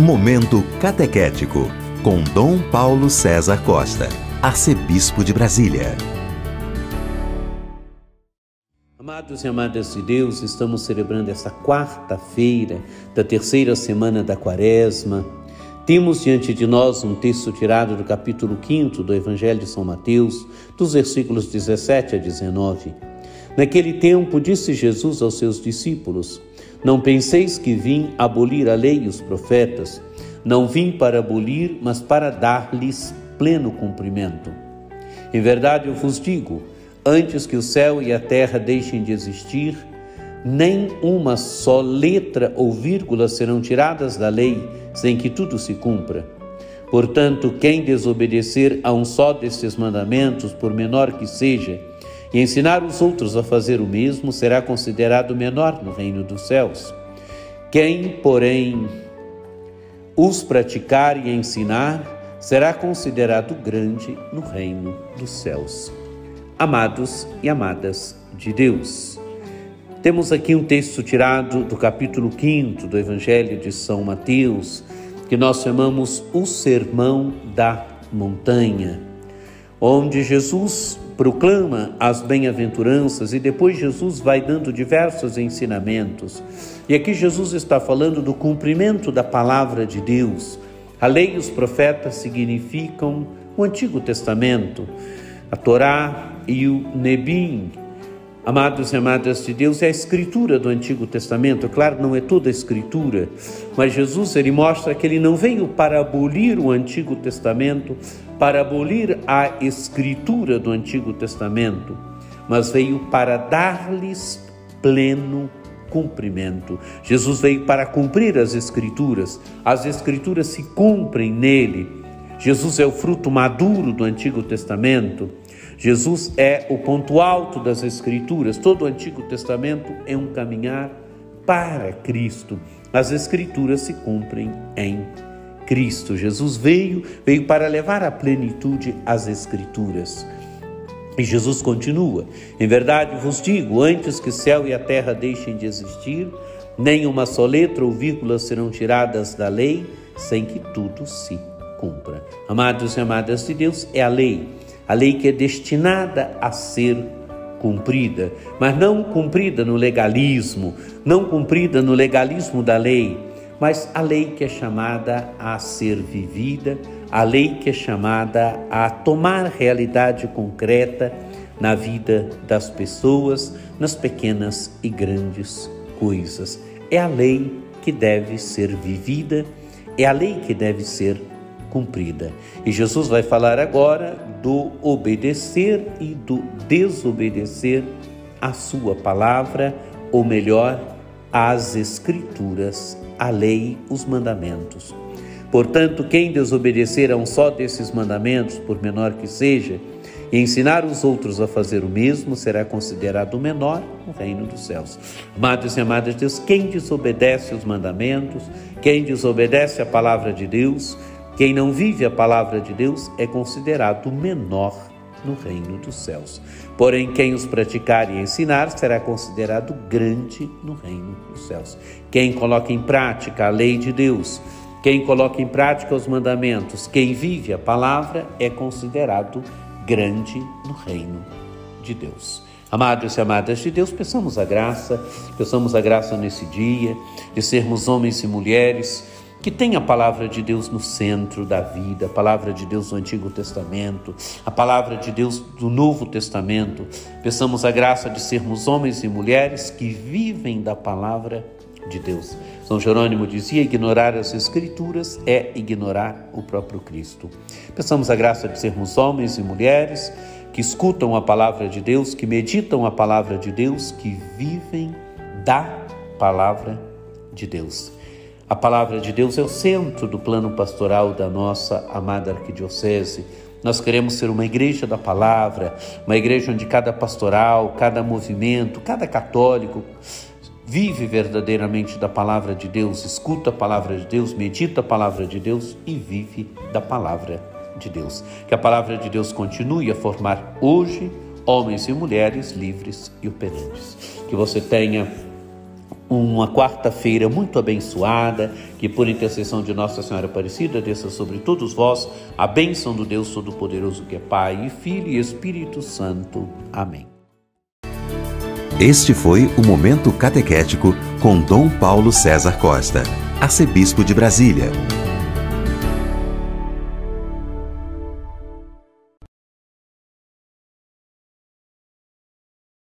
Momento Catequético, com Dom Paulo César Costa, Arcebispo de Brasília. Amados e amadas de Deus, estamos celebrando esta quarta-feira da terceira semana da Quaresma. Temos diante de nós um texto tirado do capítulo 5 do Evangelho de São Mateus, dos versículos 17 a 19. Naquele tempo, disse Jesus aos seus discípulos: não penseis que vim abolir a lei e os profetas. Não vim para abolir, mas para dar-lhes pleno cumprimento. Em verdade eu vos digo: antes que o céu e a terra deixem de existir, nem uma só letra ou vírgula serão tiradas da lei, sem que tudo se cumpra. Portanto, quem desobedecer a um só destes mandamentos, por menor que seja, e ensinar os outros a fazer o mesmo será considerado menor no reino dos céus. Quem, porém, os praticar e ensinar será considerado grande no reino dos céus. Amados e amadas de Deus. Temos aqui um texto tirado do capítulo 5 do Evangelho de São Mateus, que nós chamamos o Sermão da Montanha, onde Jesus proclama as bem-aventuranças e depois Jesus vai dando diversos ensinamentos. E aqui Jesus está falando do cumprimento da palavra de Deus. A lei e os profetas significam o Antigo Testamento, a Torá e o Nebim, Amados e amadas de Deus, é a escritura do Antigo Testamento. Claro, não é toda a escritura, mas Jesus ele mostra que ele não veio para abolir o Antigo Testamento, para abolir a escritura do Antigo Testamento, mas veio para dar-lhes pleno cumprimento. Jesus veio para cumprir as escrituras. As escrituras se cumprem nele. Jesus é o fruto maduro do Antigo Testamento. Jesus é o ponto alto das Escrituras. Todo o Antigo Testamento é um caminhar para Cristo. As Escrituras se cumprem em Cristo. Jesus veio, veio para levar à plenitude as Escrituras. E Jesus continua: Em verdade vos digo, antes que céu e a terra deixem de existir, nem uma só letra ou vírgula serão tiradas da lei, sem que tudo se cumpra. Amados e amadas de Deus, é a lei a lei que é destinada a ser cumprida, mas não cumprida no legalismo, não cumprida no legalismo da lei, mas a lei que é chamada a ser vivida, a lei que é chamada a tomar realidade concreta na vida das pessoas, nas pequenas e grandes coisas. É a lei que deve ser vivida, é a lei que deve ser cumprida. E Jesus vai falar agora do obedecer e do desobedecer à sua palavra, ou melhor, às escrituras, a lei, os mandamentos. Portanto, quem desobedecer a um só desses mandamentos, por menor que seja, e ensinar os outros a fazer o mesmo, será considerado menor no reino dos céus. Amados e amadas de Deus, quem desobedece os mandamentos, quem desobedece a palavra de Deus, quem não vive a palavra de Deus é considerado menor no reino dos céus. Porém, quem os praticar e ensinar será considerado grande no reino dos céus. Quem coloca em prática a lei de Deus, quem coloca em prática os mandamentos, quem vive a palavra é considerado grande no reino de Deus. Amados e amadas de Deus, peçamos a graça, peçamos a graça nesse dia de sermos homens e mulheres que tem a palavra de Deus no centro da vida, a palavra de Deus do Antigo Testamento, a palavra de Deus do Novo Testamento. Peçamos a graça de sermos homens e mulheres que vivem da palavra de Deus. São Jerônimo dizia: ignorar as Escrituras é ignorar o próprio Cristo. Peçamos a graça de sermos homens e mulheres que escutam a palavra de Deus, que meditam a palavra de Deus, que vivem da palavra de Deus. A palavra de Deus é o centro do plano pastoral da nossa amada arquidiocese. Nós queremos ser uma igreja da palavra, uma igreja onde cada pastoral, cada movimento, cada católico vive verdadeiramente da palavra de Deus, escuta a palavra de Deus, medita a palavra de Deus e vive da palavra de Deus. Que a palavra de Deus continue a formar hoje homens e mulheres livres e operantes. Que você tenha uma quarta-feira muito abençoada, que por intercessão de Nossa Senhora Aparecida desça sobre todos vós a bênção do Deus Todo-Poderoso que é Pai e Filho e Espírito Santo. Amém. Este foi o Momento Catequético com Dom Paulo César Costa, arcebispo de Brasília